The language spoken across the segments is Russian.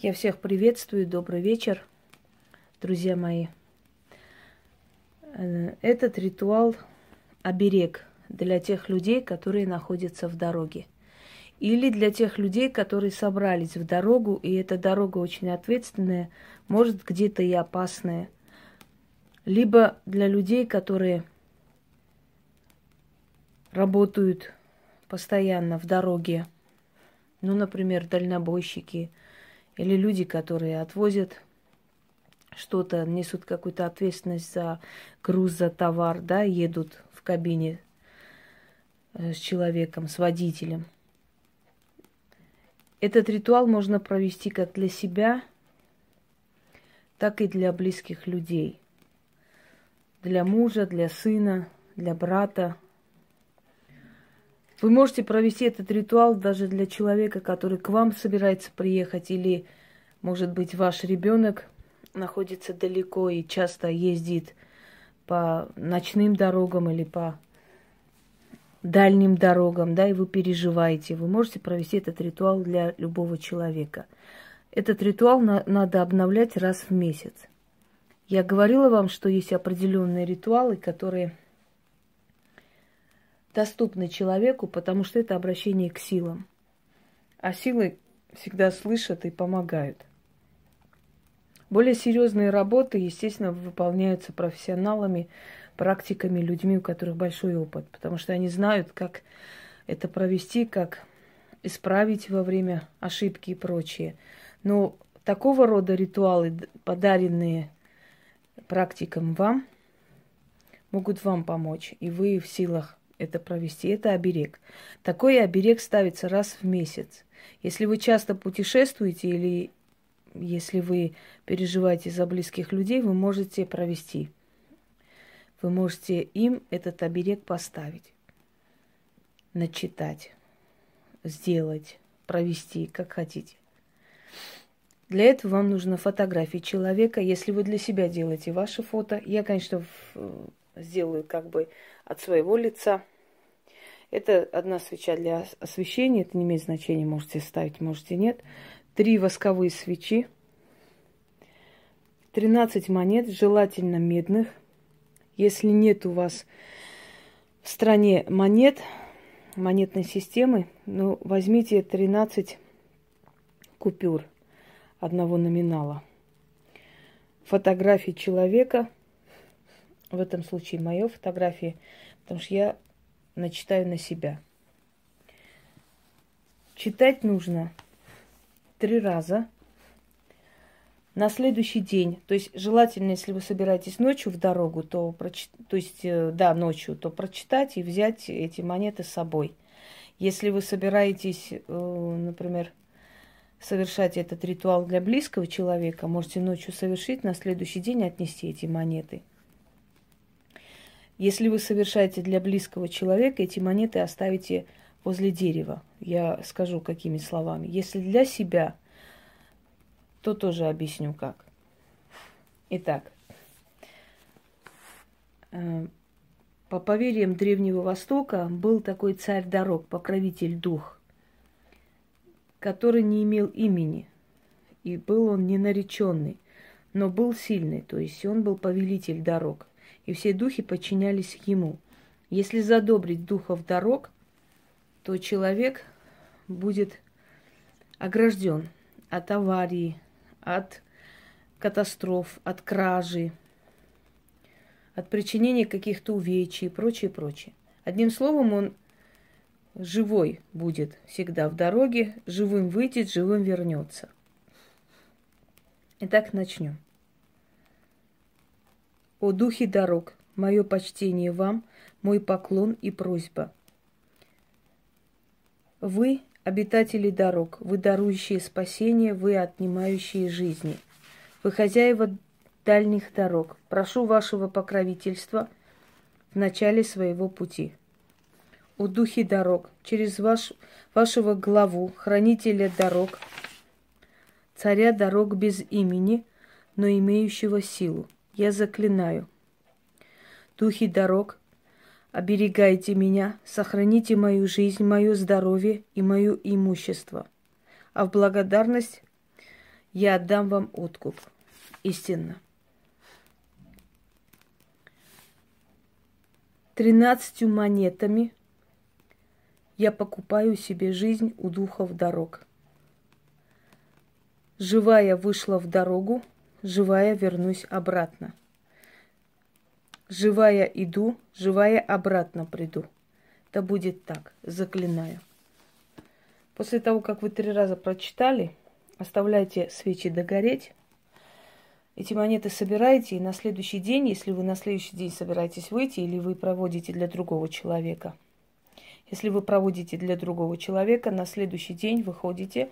Я всех приветствую, добрый вечер, друзья мои. Э, этот ритуал оберег для тех людей, которые находятся в дороге. Или для тех людей, которые собрались в дорогу, и эта дорога очень ответственная, может где-то и опасная. Либо для людей, которые работают постоянно в дороге, ну, например, дальнобойщики или люди, которые отвозят что-то, несут какую-то ответственность за груз, за товар, да, едут в кабине э, с человеком, с водителем. Этот ритуал можно провести как для себя, так и для близких людей. Для мужа, для сына, для брата, вы можете провести этот ритуал даже для человека, который к вам собирается приехать, или, может быть, ваш ребенок находится далеко и часто ездит по ночным дорогам или по дальним дорогам, да, и вы переживаете. Вы можете провести этот ритуал для любого человека. Этот ритуал на- надо обновлять раз в месяц. Я говорила вам, что есть определенные ритуалы, которые доступны человеку, потому что это обращение к силам. А силы всегда слышат и помогают. Более серьезные работы, естественно, выполняются профессионалами, практиками, людьми, у которых большой опыт, потому что они знают, как это провести, как исправить во время ошибки и прочее. Но такого рода ритуалы, подаренные практикам вам, могут вам помочь, и вы в силах это провести. Это оберег. Такой оберег ставится раз в месяц. Если вы часто путешествуете или если вы переживаете за близких людей, вы можете провести. Вы можете им этот оберег поставить, начитать, сделать, провести, как хотите. Для этого вам нужна фотография человека. Если вы для себя делаете ваши фото, я, конечно, сделаю как бы от своего лица. Это одна свеча для освещения, это не имеет значения, можете ставить, можете нет. Три восковые свечи, 13 монет, желательно медных. Если нет у вас в стране монет, монетной системы, ну, возьмите 13 купюр одного номинала. Фотографии человека – в этом случае мое фотографии, потому что я начитаю на себя. Читать нужно три раза на следующий день. То есть желательно, если вы собираетесь ночью в дорогу, то, прочит... то есть, э, да, ночью, то прочитать и взять эти монеты с собой. Если вы собираетесь, э, например, совершать этот ритуал для близкого человека, можете ночью совершить, на следующий день отнести эти монеты – если вы совершаете для близкого человека, эти монеты оставите возле дерева. Я скажу какими словами. Если для себя, то тоже объясню как. Итак, э, по поверьям Древнего Востока был такой царь дорог, покровитель дух, который не имел имени, и был он не нареченный, но был сильный, то есть он был повелитель дорог и все духи подчинялись ему. Если задобрить духов дорог, то человек будет огражден от аварии, от катастроф, от кражи, от причинения каких-то увечий и прочее, прочее. Одним словом, он живой будет всегда в дороге, живым выйдет, живым вернется. Итак, начнем. О духе дорог, мое почтение вам, мой поклон и просьба. Вы, обитатели дорог, вы дарующие спасение, вы отнимающие жизни. Вы хозяева дальних дорог, прошу вашего покровительства в начале своего пути. О духе дорог, через ваш, вашего главу, хранителя дорог, царя дорог без имени, но имеющего силу – я заклинаю. Духи дорог, оберегайте меня, сохраните мою жизнь, мое здоровье и мое имущество. А в благодарность я отдам вам откуп. Истинно. Тринадцатью монетами я покупаю себе жизнь у духов дорог. Живая вышла в дорогу, живая вернусь обратно. Живая иду, живая обратно приду. Да будет так, заклинаю. После того, как вы три раза прочитали, оставляйте свечи догореть. Эти монеты собираете, и на следующий день, если вы на следующий день собираетесь выйти, или вы проводите для другого человека, если вы проводите для другого человека, на следующий день выходите,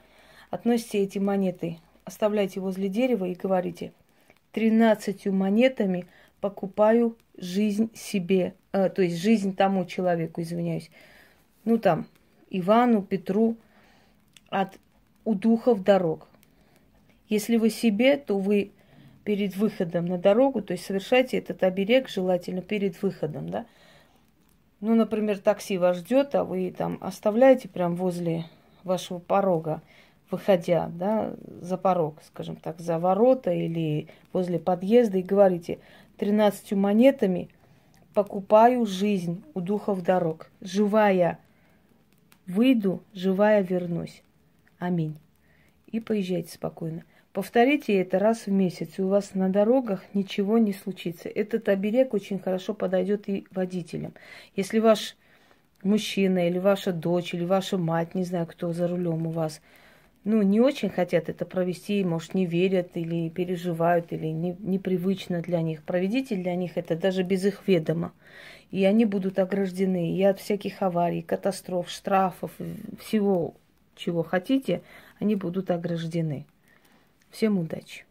относите эти монеты, оставляйте возле дерева и говорите, тринадцатью монетами покупаю жизнь себе, э, то есть жизнь тому человеку, извиняюсь. Ну там, Ивану, Петру, от у духов дорог. Если вы себе, то вы перед выходом на дорогу, то есть совершайте этот оберег желательно перед выходом, да. Ну, например, такси вас ждет, а вы там оставляете прям возле вашего порога, выходя, да, за порог, скажем так, за ворота или возле подъезда и говорите, 13 монетами покупаю жизнь у духов дорог. Живая выйду, живая вернусь. Аминь. И поезжайте спокойно. Повторите это раз в месяц, и у вас на дорогах ничего не случится. Этот оберег очень хорошо подойдет и водителям. Если ваш мужчина или ваша дочь или ваша мать, не знаю, кто за рулем у вас, ну, не очень хотят это провести, может, не верят или переживают, или не, непривычно для них. Проведите для них это даже без их ведома. И они будут ограждены и от всяких аварий, катастроф, штрафов, всего, чего хотите, они будут ограждены. Всем удачи!